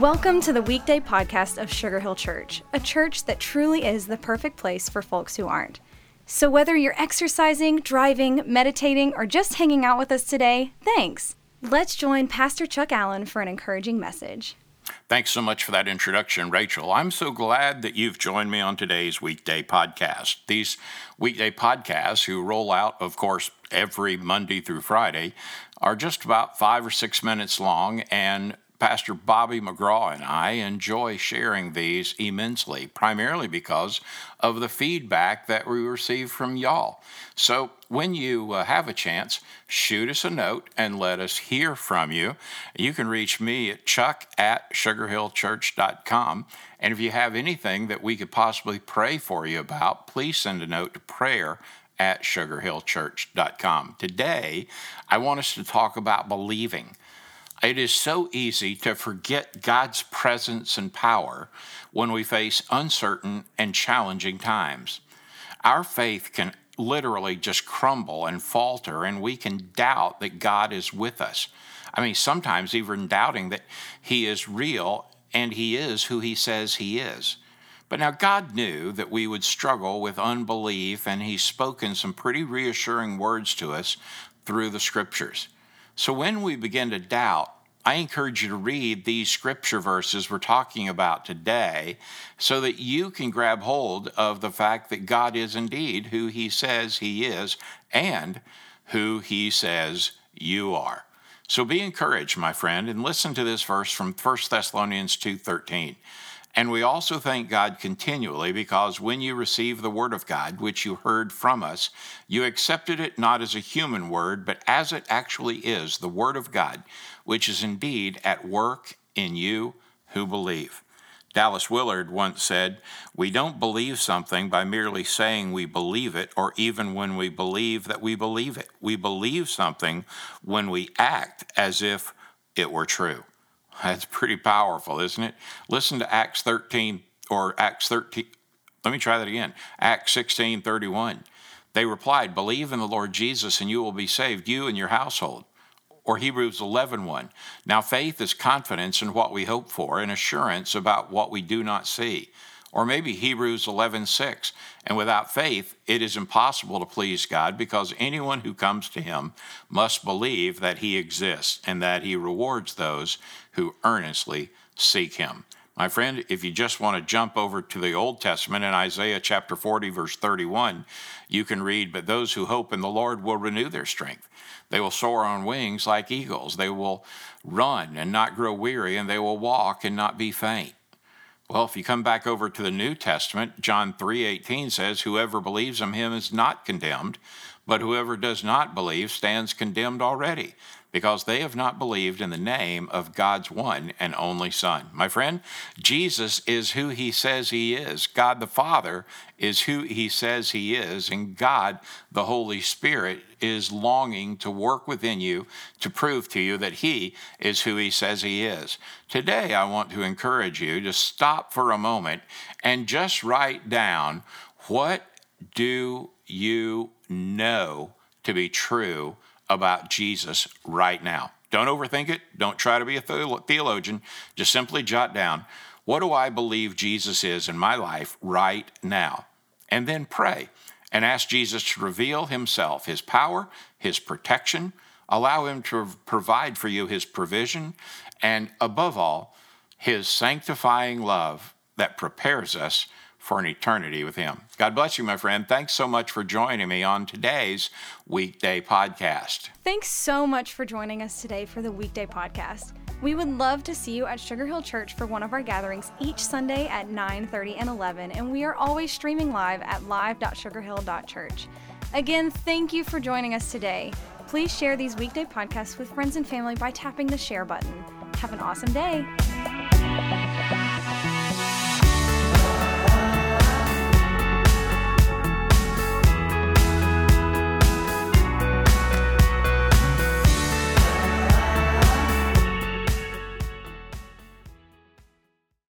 Welcome to the weekday podcast of Sugar Hill Church, a church that truly is the perfect place for folks who aren't. So, whether you're exercising, driving, meditating, or just hanging out with us today, thanks. Let's join Pastor Chuck Allen for an encouraging message. Thanks so much for that introduction, Rachel. I'm so glad that you've joined me on today's weekday podcast. These weekday podcasts, who roll out, of course, every Monday through Friday, are just about five or six minutes long and Pastor Bobby McGraw and I enjoy sharing these immensely, primarily because of the feedback that we receive from y'all. So, when you uh, have a chance, shoot us a note and let us hear from you. You can reach me at chuck at sugarhillchurch.com. And if you have anything that we could possibly pray for you about, please send a note to prayer at sugarhillchurch.com. Today, I want us to talk about believing. It is so easy to forget God's presence and power when we face uncertain and challenging times. Our faith can literally just crumble and falter, and we can doubt that God is with us. I mean, sometimes even doubting that He is real and He is who He says He is. But now God knew that we would struggle with unbelief, and He's spoken some pretty reassuring words to us through the scriptures. So when we begin to doubt, I encourage you to read these scripture verses we're talking about today so that you can grab hold of the fact that God is indeed who He says He is and who He says you are. So be encouraged, my friend, and listen to this verse from 1 Thessalonians 2:13. And we also thank God continually because when you received the word of God, which you heard from us, you accepted it not as a human word, but as it actually is, the word of God, which is indeed at work in you who believe. Dallas Willard once said, We don't believe something by merely saying we believe it, or even when we believe that we believe it. We believe something when we act as if it were true. That's pretty powerful, isn't it? Listen to Acts 13 or Acts 13. Let me try that again. Acts 16 31. They replied, Believe in the Lord Jesus and you will be saved, you and your household. Or Hebrews 11 1. Now faith is confidence in what we hope for and assurance about what we do not see. Or maybe Hebrews 11:6, and without faith it is impossible to please God because anyone who comes to him must believe that he exists and that he rewards those who earnestly seek him. My friend, if you just want to jump over to the Old Testament in Isaiah chapter 40 verse 31, you can read, "But those who hope in the Lord will renew their strength. They will soar on wings like eagles. They will run and not grow weary, and they will walk and not be faint." Well, if you come back over to the New Testament, John 3:18 says, "Whoever believes in him is not condemned, but whoever does not believe stands condemned already, because they have not believed in the name of God's one and only Son. My friend, Jesus is who he says he is. God the Father is who he says he is. And God, the Holy Spirit, is longing to work within you to prove to you that he is who he says he is. Today, I want to encourage you to stop for a moment and just write down what do you know to be true about Jesus right now. Don't overthink it. Don't try to be a theologian. Just simply jot down what do I believe Jesus is in my life right now? And then pray and ask Jesus to reveal himself, his power, his protection, allow him to provide for you his provision, and above all, his sanctifying love that prepares us for an eternity with Him. God bless you, my friend. Thanks so much for joining me on today's weekday podcast. Thanks so much for joining us today for the weekday podcast. We would love to see you at Sugar Hill Church for one of our gatherings each Sunday at 9:30 and 11, and we are always streaming live at live.sugarhill.church. Again, thank you for joining us today. Please share these weekday podcasts with friends and family by tapping the share button. Have an awesome day.